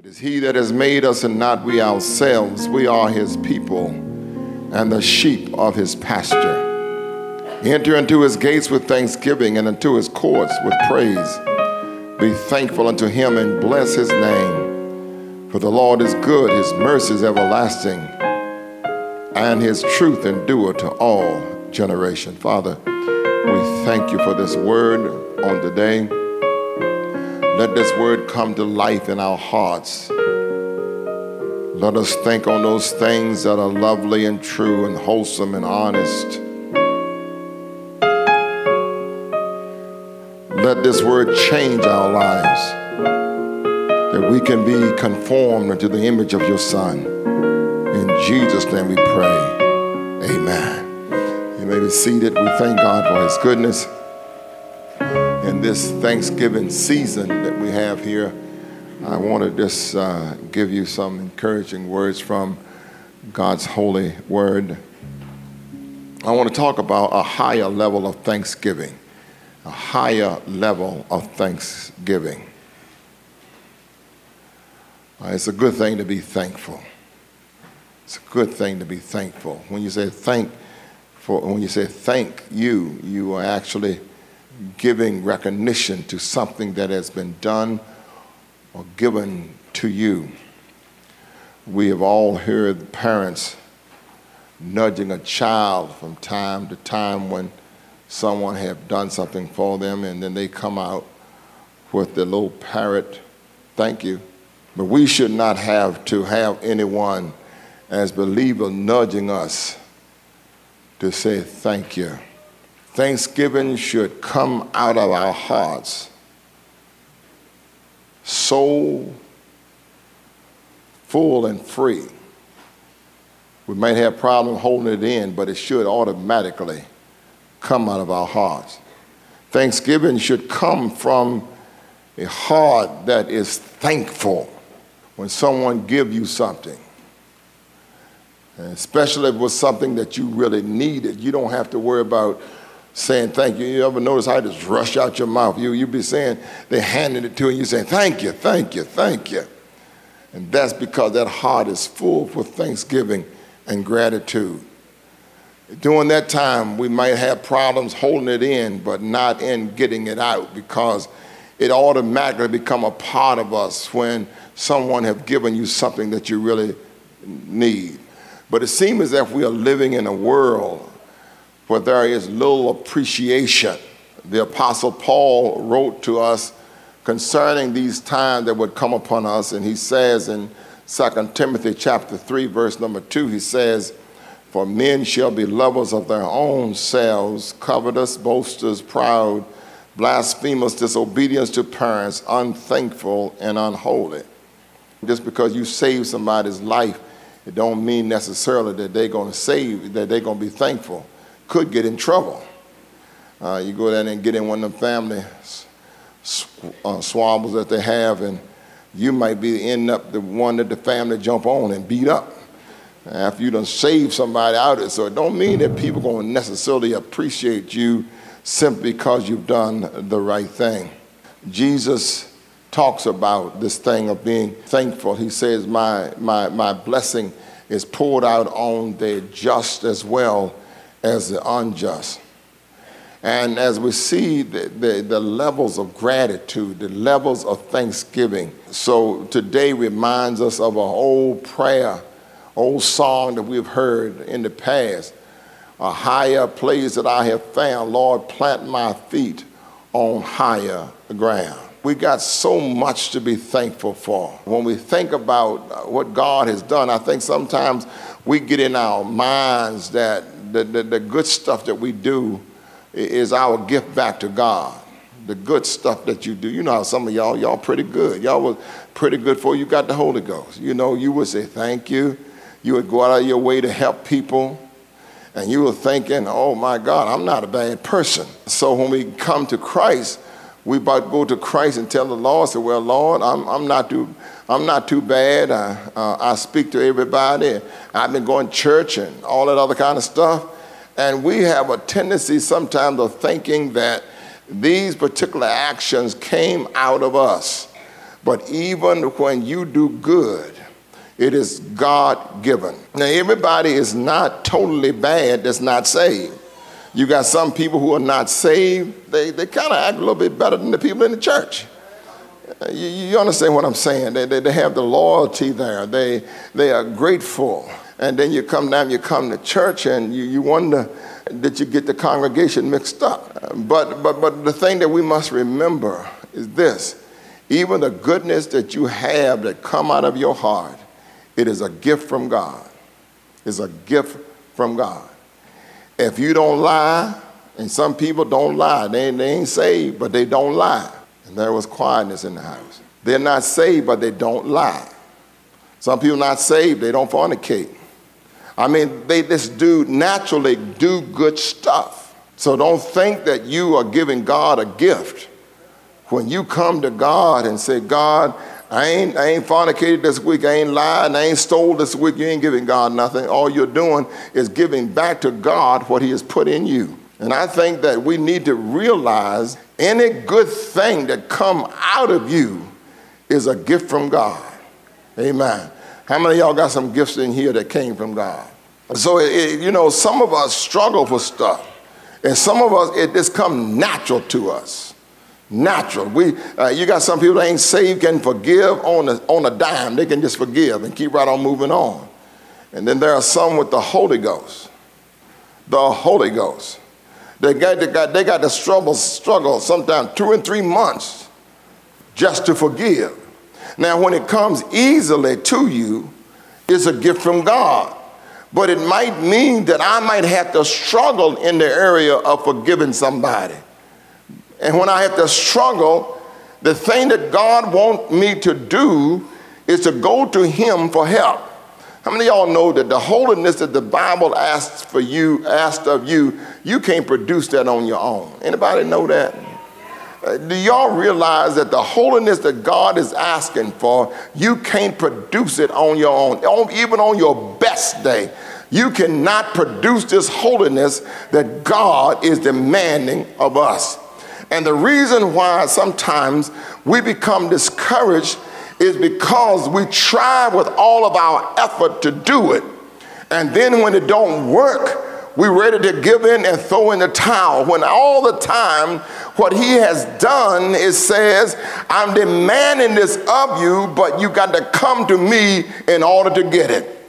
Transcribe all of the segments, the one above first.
It is He that has made us and not we ourselves. We are His people and the sheep of His pasture. Enter into His gates with thanksgiving and into His courts with praise. Be thankful unto Him and bless His name. For the Lord is good, His mercy is everlasting, and His truth endure to all generation. Father, we thank you for this word on today. Let this word come to life in our hearts. Let us think on those things that are lovely and true and wholesome and honest. Let this word change our lives that we can be conformed into the image of your Son. In Jesus' name we pray. Amen. You may be seated. We thank God for his goodness in this Thanksgiving season that we have here, I want to just uh, give you some encouraging words from God's holy word. I want to talk about a higher level of thanksgiving, a higher level of thanksgiving. Uh, it's a good thing to be thankful. It's a good thing to be thankful. When you say thank for, when you say thank you, you are actually giving recognition to something that has been done or given to you. We have all heard parents nudging a child from time to time when someone have done something for them and then they come out with the little parrot, thank you. But we should not have to have anyone as believers nudging us to say thank you. Thanksgiving should come out of our hearts, soul full and free. We might have problems holding it in, but it should automatically come out of our hearts. Thanksgiving should come from a heart that is thankful when someone gives you something. especially if it was something that you really needed. You don't have to worry about saying thank you. You ever notice how it just rush out your mouth? You you be saying they handing it to you, and you saying thank you, thank you, thank you, and that's because that heart is full for thanksgiving and gratitude. During that time, we might have problems holding it in, but not in getting it out because it automatically become a part of us when someone have given you something that you really need. But it seems as if we are living in a world where there is little appreciation. The Apostle Paul wrote to us concerning these times that would come upon us, and he says in 2 Timothy chapter 3, verse number 2, he says, For men shall be lovers of their own selves, covetous, boasters, proud, blasphemous, disobedience to parents, unthankful, and unholy. Just because you save somebody's life, it don't mean necessarily that they're going to save, that they're going to be thankful could get in trouble. Uh, you go down and get in one of the family uh, swabbles that they have, and you might be end up the one that the family jump on and beat up after you done save somebody out of it. So it don't mean that people going to necessarily appreciate you simply because you've done the right thing. Jesus talks about this thing of being thankful. He says, my, my, my blessing is poured out on the just as well as the unjust. And as we see the, the, the, levels of gratitude, the levels of thanksgiving. So today reminds us of an old prayer, old song that we've heard in the past. A higher place that I have found, Lord, plant my feet on higher ground. We got so much to be thankful for. When we think about what God has done, I think sometimes we get in our minds that the, the, the good stuff that we do is our gift back to God. The good stuff that you do. You know how some of y'all, y'all pretty good. Y'all was pretty good for you got the Holy Ghost. You know, you would say thank you. You would go out of your way to help people. And you were thinking, oh my God, I'm not a bad person. So when we come to Christ, we about to go to Christ and tell the Lord, say, well, Lord, I'm, I'm not too I'm not too bad. I, uh, I speak to everybody. I've been going church and all that other kind of stuff. And we have a tendency sometimes of thinking that these particular actions came out of us. But even when you do good, it is God given. Now, everybody is not totally bad that's not saved. You got some people who are not saved, they, they kind of act a little bit better than the people in the church. You, you understand what I'm saying? They, they, they have the loyalty there, they, they are grateful. And then you come down, you come to church, and you, you wonder did you get the congregation mixed up. But, but, but the thing that we must remember is this even the goodness that you have that come out of your heart, it is a gift from God. It's a gift from God. If you don't lie, and some people don't lie, they, they ain't saved, but they don't lie. And there was quietness in the house. They're not saved, but they don't lie. Some people not saved, they don't fornicate. I mean, they just do naturally do good stuff. So don't think that you are giving God a gift. When you come to God and say, God, I ain't, I ain't fornicated this week, I ain't lied, I ain't stole this week, you ain't giving God nothing. All you're doing is giving back to God what He has put in you. And I think that we need to realize any good thing that come out of you is a gift from God. Amen. How many of y'all got some gifts in here that came from God? So, it, you know, some of us struggle for stuff. And some of us, it just come natural to us. Natural. We, uh, you got some people that ain't saved can forgive on a, on a dime. They can just forgive and keep right on moving on. And then there are some with the Holy Ghost. The Holy Ghost. They got, they got, they got to struggle, struggle sometimes two and three months just to forgive. Now, when it comes easily to you, it's a gift from God. But it might mean that I might have to struggle in the area of forgiving somebody. And when I have to struggle, the thing that God wants me to do is to go to Him for help. How many of y'all know that the holiness that the Bible asks for you, asked of you, you can't produce that on your own? Anybody know that? Uh, do y'all realize that the holiness that God is asking for, you can't produce it on your own, even on your best day? You cannot produce this holiness that God is demanding of us. And the reason why sometimes we become discouraged is because we try with all of our effort to do it. And then when it don't work, we're ready to give in and throw in the towel. When all the time what he has done is says, I'm demanding this of you, but you got to come to me in order to get it.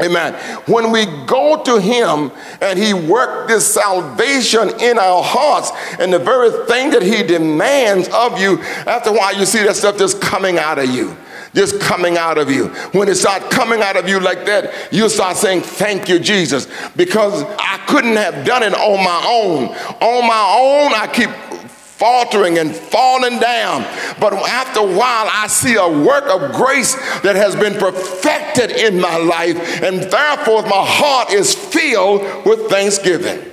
Amen. When we go to Him and He worked this salvation in our hearts, and the very thing that He demands of you, after a while you see that stuff just coming out of you. Just coming out of you. When it starts coming out of you like that, you start saying, Thank you, Jesus, because I couldn't have done it on my own. On my own, I keep faltering and falling down. But after a while, I see a work of grace that has been perfected in my life, and therefore my heart is filled with thanksgiving.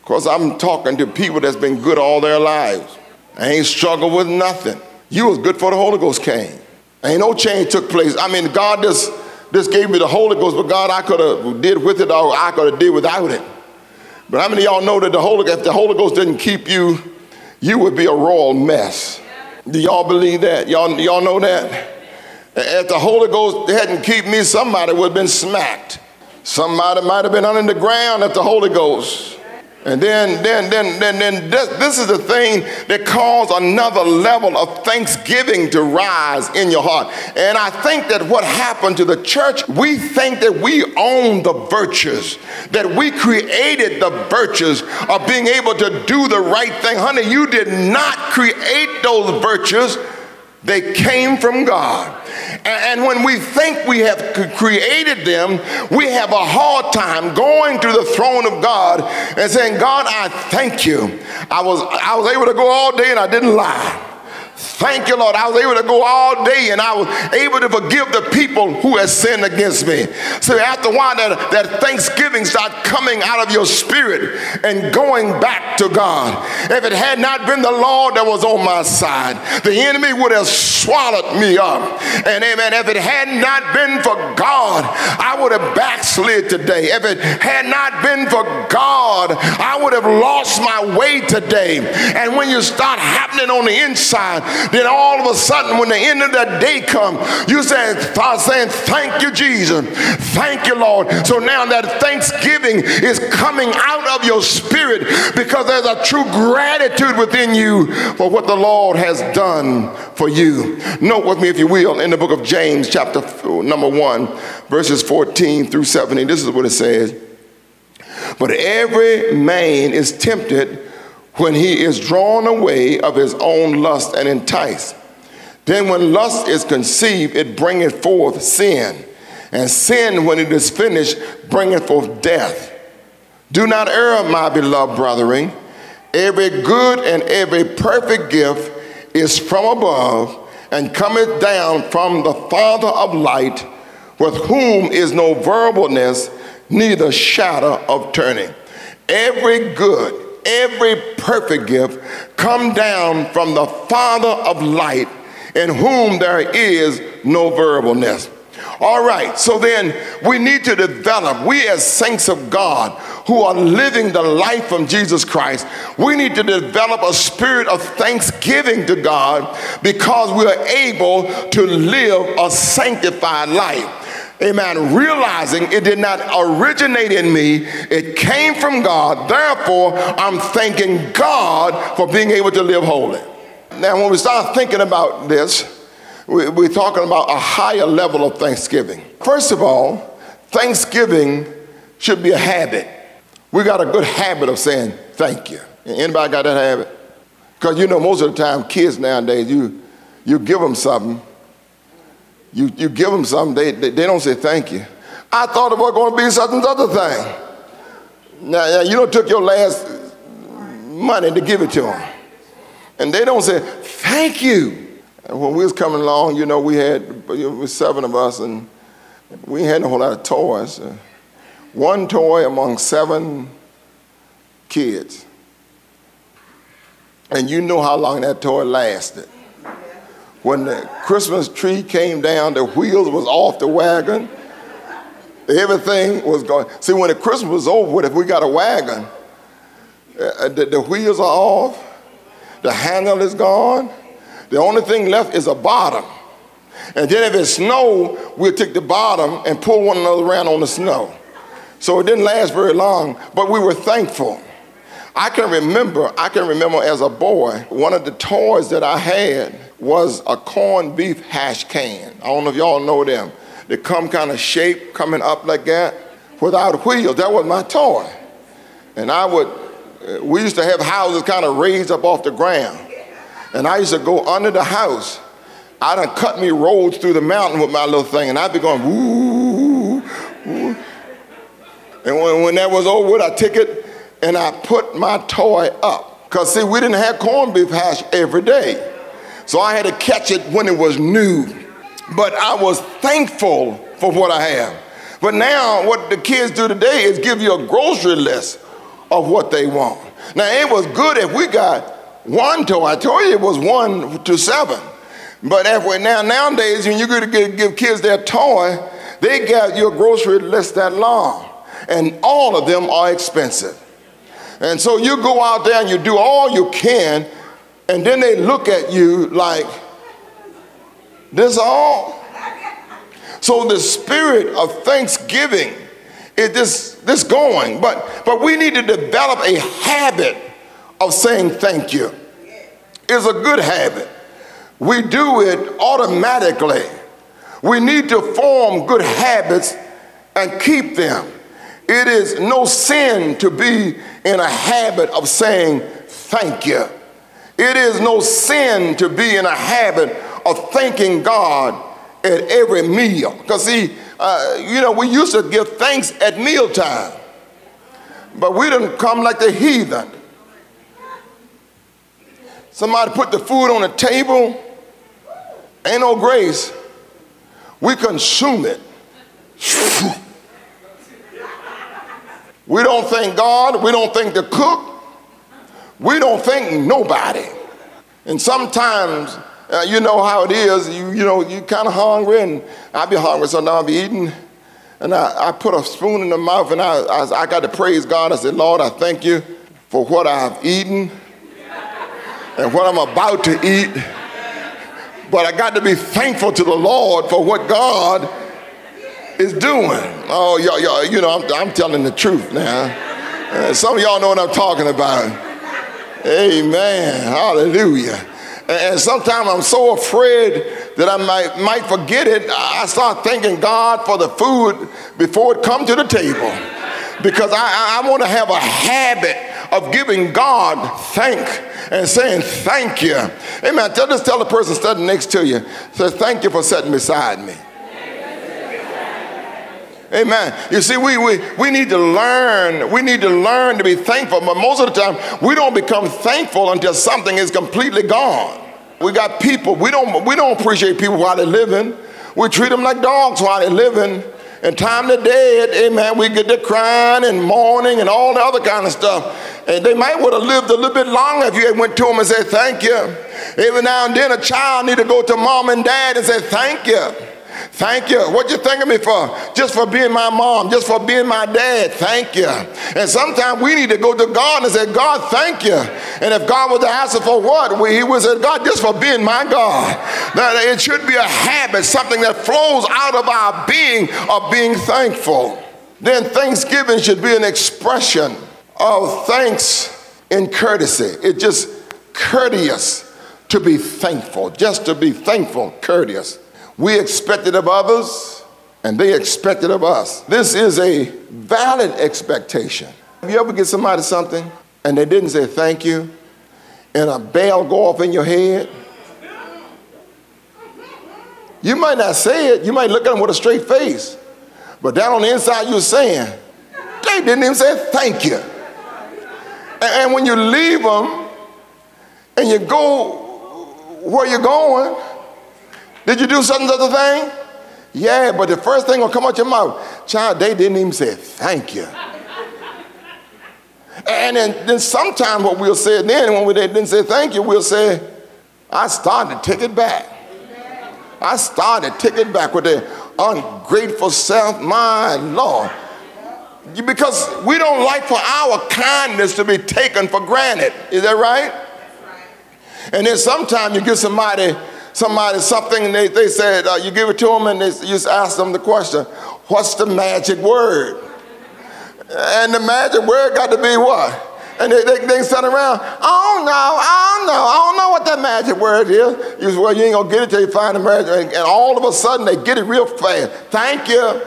Because I'm talking to people that's been good all their lives. I ain't struggled with nothing. You was good for the Holy Ghost came. Ain't no change took place. I mean, God just, just gave me the Holy Ghost, but God, I could have did with it or I could have did without it. But how many of y'all know that the Holy, if the Holy Ghost didn't keep you you would be a royal mess. Do y'all believe that? Y'all, y'all know that? If the Holy Ghost hadn't keep me, somebody would have been smacked. Somebody might have been under the ground if the Holy Ghost and then, then, then, then, then this, this is the thing that caused another level of thanksgiving to rise in your heart. And I think that what happened to the church, we think that we own the virtues, that we created the virtues of being able to do the right thing. Honey, you did not create those virtues. They came from God. And when we think we have created them, we have a hard time going to the throne of God and saying, God, I thank you. I was, I was able to go all day and I didn't lie. Thank you, Lord. I was able to go all day and I was able to forgive the people who had sinned against me. So after a while, that, that thanksgiving start coming out of your spirit and going back to God. If it had not been the Lord that was on my side, the enemy would have swallowed me up. And amen. If it had not been for God, I would have backslid today. If it had not been for God, I would have lost my way today. And when you start happening on the inside, Then all of a sudden, when the end of that day comes, you say, start saying, Thank you, Jesus. Thank you, Lord. So now that thanksgiving is coming out of your spirit because there's a true gratitude within you for what the Lord has done for you. Note with me, if you will, in the book of James, chapter number 1, verses 14 through 17. This is what it says. But every man is tempted when he is drawn away of his own lust and enticed. Then, when lust is conceived, it bringeth forth sin. And sin, when it is finished, bringeth forth death. Do not err, my beloved brethren. Every good and every perfect gift is from above and cometh down from the Father of light, with whom is no variableness, neither shadow of turning. Every good every perfect gift come down from the Father of light, in whom there is no variableness. All right, so then we need to develop, we as saints of God who are living the life of Jesus Christ, we need to develop a spirit of thanksgiving to God because we are able to live a sanctified life amen, realizing it did not originate in me, it came from God. Therefore, I'm thanking God for being able to live holy. Now, when we start thinking about this, we're talking about a higher level of thanksgiving. First of all, thanksgiving should be a habit. We got a good habit of saying thank you. Anybody got that habit? Because you know, most of the time, kids nowadays, you, you give them something, you, you give them something, they, they, they don't say thank you. I thought it was going to be such and such thing. Now, now, you don't took your last money to give it to them. And they don't say, thank you. And when we was coming along, you know, we had it was seven of us, and we had a whole lot of toys. Uh, one toy among seven kids. And you know how long that toy lasted when the Christmas tree came down, the wheels was off the wagon. Everything was going. See, when the Christmas was over, if we got a wagon, uh, the, the wheels are off, the handle is gone. The only thing left is a bottom. And then if it snowed, we'll take the bottom and pull one another around on the snow. So it didn't last very long, but we were thankful. I can remember, I can remember as a boy, one of the toys that I had was a corned beef hash can. I don't know if y'all know them. They come kind of shaped, coming up like that, without wheels. That was my toy. And I would, uh, we used to have houses kind of raised up off the ground. And I used to go under the house. I done cut me roads through the mountain with my little thing, and I'd be going, woo. And when, when that was over, with, I took it and I put my toy up. Because, see, we didn't have corned beef hash every day. So I had to catch it when it was new. But I was thankful for what I have. But now, what the kids do today is give you a grocery list of what they want. Now, it was good if we got one toy. I told you it was one to seven. But now nowadays, when you go to give kids their toy, they got your grocery list that long, and all of them are expensive. And so you go out there and you do all you can, and then they look at you like, this all? So the spirit of thanksgiving is this, this going. But, but we need to develop a habit of saying thank you. It's a good habit. We do it automatically. We need to form good habits and keep them. It is no sin to be in a habit of saying thank you. It is no sin to be in a habit of thanking God at every meal. Because, see, uh, you know, we used to give thanks at mealtime, but we didn't come like the heathen. Somebody put the food on the table, ain't no grace. We consume it. We don't thank God. We don't thank the cook. We don't thank nobody. And sometimes, uh, you know how it is. You, you know, you're kind of hungry, and I be hungry, so now I'll be eating. And I, I put a spoon in the mouth, and I, I, I got to praise God. I said, Lord, I thank you for what I've eaten and what I'm about to eat. but I got to be thankful to the Lord for what God is doing. Oh, y'all, y'all you know, I'm, I'm telling the truth now. Uh, some of y'all know what I'm talking about. Amen. Hallelujah. And sometimes I'm so afraid that I might, might forget it. I start thanking God for the food before it come to the table. Because I, I want to have a habit of giving God thank and saying thank you. Amen. Just tell the person standing next to you, say thank you for sitting beside me. Amen. You see, we, we, we need to learn, we need to learn to be thankful, but most of the time we don't become thankful until something is completely gone. We got people, we don't, we don't appreciate people while they're living. We treat them like dogs while they're living. And time to dead, amen, we get to crying and mourning and all the other kind of stuff. And they might would have lived a little bit longer if you had went to them and said thank you. Every now and then a child need to go to mom and dad and say thank you. Thank you. What you thanking me for? Just for being my mom, just for being my dad. Thank you. And sometimes we need to go to God and say, God, thank you. And if God was to ask for what? He would say, God, just for being my God. That it should be a habit, something that flows out of our being of being thankful. Then thanksgiving should be an expression of thanks in courtesy. It's just courteous to be thankful, just to be thankful, courteous. We expect it of others, and they expect it of us. This is a valid expectation. Have you ever get somebody something and they didn't say thank you, and a bell go off in your head? You might not say it, you might look at them with a straight face, but down on the inside you're saying, they didn't even say thank you. And when you leave them and you go where you're going, did you do something other thing? Yeah, but the first thing will come out your mouth, child, they didn't even say thank you. And then, then sometimes what we'll say then, when we didn't say thank you, we'll say, I started to take it back. I started to take it back with the ungrateful self, my Lord. Because we don't like for our kindness to be taken for granted. Is that right? And then sometimes you give somebody somebody something and they, they said, uh, you give it to them and they, you just ask them the question, what's the magic word? And the magic word got to be what? And they, they, they sat around, don't know, I don't know, I don't know what that magic word is. You say, well, you ain't gonna get it till you find the magic. And, and all of a sudden they get it real fast. Thank you.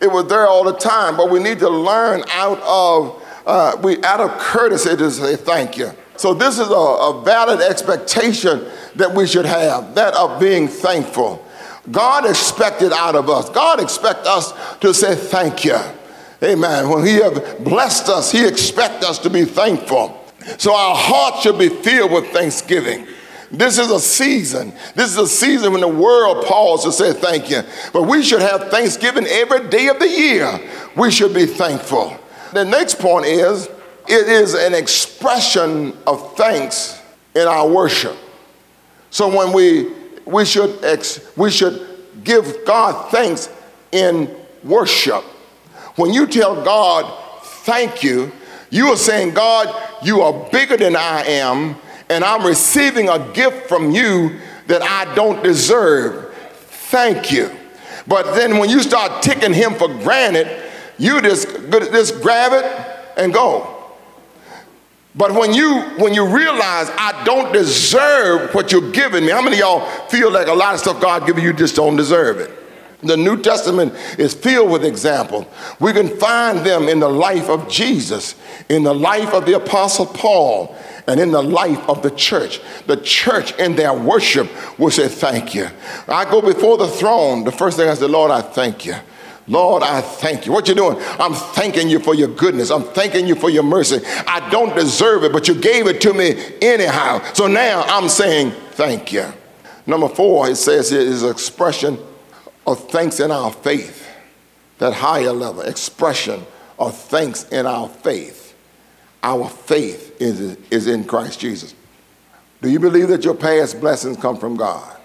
It was there all the time, but we need to learn out of, uh, we out of courtesy to say thank you. So this is a, a valid expectation that we should have, that of being thankful. God expected out of us. God expect us to say thank you. Amen. When he have blessed us, he expect us to be thankful. So our heart should be filled with thanksgiving. This is a season. This is a season when the world pauses to say thank you. But we should have thanksgiving every day of the year. We should be thankful. The next point is it is an expression of thanks in our worship. So when we we should ex, we should give God thanks in worship. When you tell God thank you, you are saying, God, you are bigger than I am, and I'm receiving a gift from you that I don't deserve. Thank you. But then when you start taking him for granted, you just, just grab it and go. But when you when you realize I don't deserve what you're giving me, how many y'all feel like a lot of stuff God giving you just don't deserve it? The New Testament is filled with examples. We can find them in the life of Jesus, in the life of the Apostle Paul, and in the life of the church. The church in their worship will say, Thank you. I go before the throne. The first thing I say, Lord, I thank you. Lord, I thank you. What you doing? I'm thanking you for your goodness. I'm thanking you for your mercy. I don't deserve it, but you gave it to me anyhow. So now I'm saying thank you. Number four, it says it is expression of thanks in our faith. That higher level expression of thanks in our faith. Our faith is, is in Christ Jesus. Do you believe that your past blessings come from God?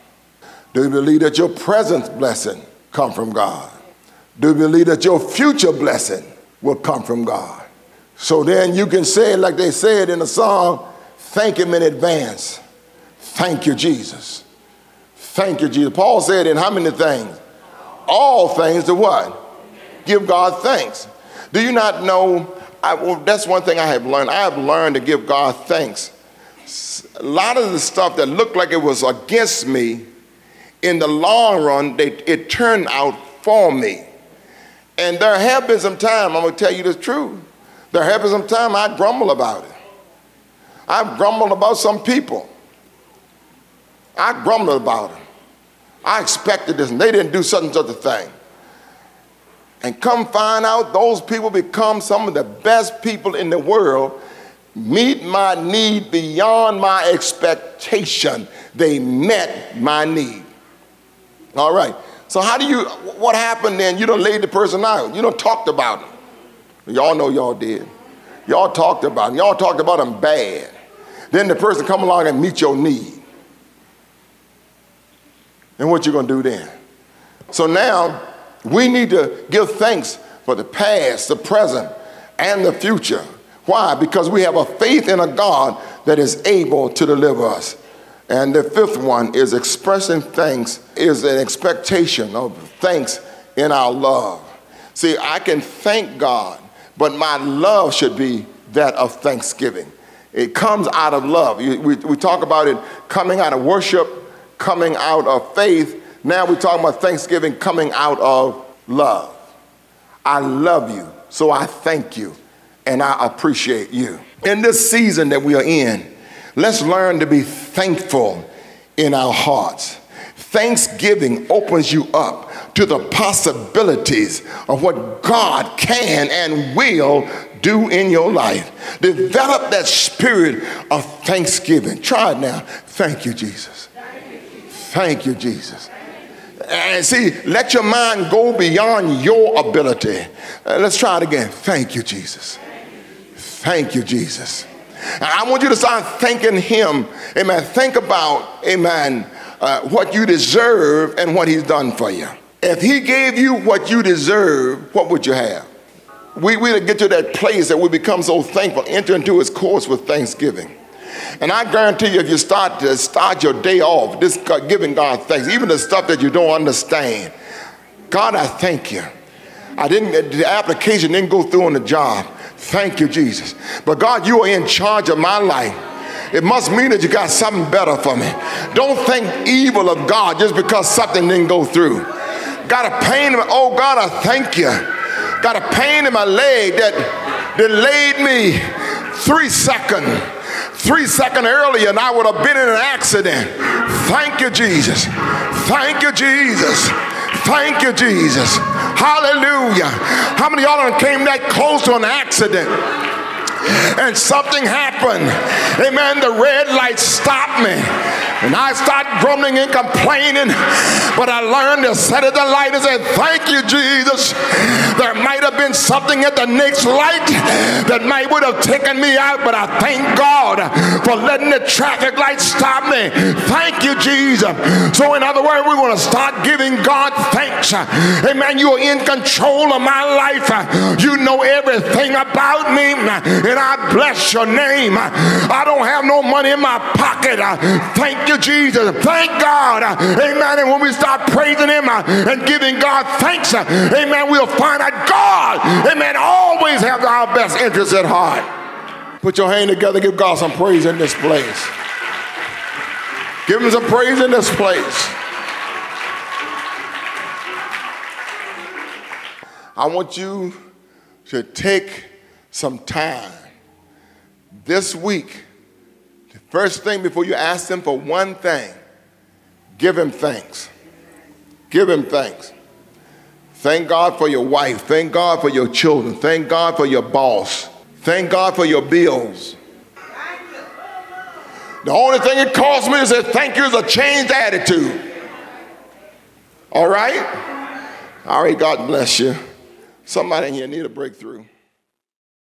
Do you believe that your present blessing come from God? Do you believe that your future blessing will come from God? So then you can say, like they said in the song, thank Him in advance. Thank you, Jesus. Thank you, Jesus. Paul said in how many things? All things to what? Give God thanks. Do you not know? I, well, that's one thing I have learned. I have learned to give God thanks. A lot of the stuff that looked like it was against me, in the long run, they, it turned out for me. And there have been some time, I'm going to tell you the truth. There have been some time I grumble about it. I've grumbled about some people. I grumbled about them. I expected this, and they didn't do such and such a thing. And come find out, those people become some of the best people in the world, meet my need beyond my expectation. They met my need. All right. So how do you, what happened then? You don't laid the person out. You don't talked about them. Y'all know y'all did. Y'all talked about them. Y'all talked about them bad. Then the person come along and meet your need. And what you gonna do then? So now we need to give thanks for the past, the present, and the future. Why? Because we have a faith in a God that is able to deliver us. And the fifth one is expressing thanks, is an expectation of thanks in our love. See, I can thank God, but my love should be that of thanksgiving. It comes out of love. We, we talk about it coming out of worship, coming out of faith. Now we're talking about thanksgiving coming out of love. I love you, so I thank you, and I appreciate you. In this season that we are in, Let's learn to be thankful in our hearts. Thanksgiving opens you up to the possibilities of what God can and will do in your life. Develop that spirit of thanksgiving. Try it now. Thank you, Jesus. Thank you, Jesus. And see, let your mind go beyond your ability. Uh, let's try it again. Thank you, Jesus. Thank you, Jesus. I want you to start thanking Him. Amen. Think about, amen, uh, what you deserve and what He's done for you. If He gave you what you deserve, what would you have? We, we get to that place that we become so thankful, enter into His course with thanksgiving. And I guarantee you, if you start to start your day off, this giving God thanks, even the stuff that you don't understand, God, I thank you. I didn't, the application didn't go through on the job. Thank you, Jesus. But God, you are in charge of my life. It must mean that you got something better for me. Don't think evil of God just because something didn't go through. Got a pain in my, oh God, I thank you. Got a pain in my leg that delayed me three seconds. Three seconds earlier, and I would have been in an accident. Thank you, Jesus. Thank you, Jesus. Thank you, Jesus. Hallelujah. How many y'all came that close to an accident? and something happened. Amen. The red light stopped me. And I start grumbling and complaining, but I learned to set it the light and say, Thank you, Jesus. There might have been something at the next light that might would have taken me out, but I thank God for letting the traffic light stop me. Thank you, Jesus. So, in other words, we want to start giving God thanks. Amen. You are in control of my life. You know everything about me, and I bless your name. I don't have no money in my pocket. Thank you Jesus. Thank God. Amen. And when we start praising Him and giving God thanks, amen, we'll find that God, amen, always has our best interests at heart. Put your hand together, give God some praise in this place. Give Him some praise in this place. I want you to take some time this week The First thing before you ask him for one thing, give him thanks. Give him thanks. Thank God for your wife. Thank God for your children. Thank God for your boss. Thank God for your bills. The only thing it costs me is that thank you is a changed attitude. All right? All right, God bless you. Somebody in here need a breakthrough.